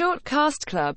Shortcast Club.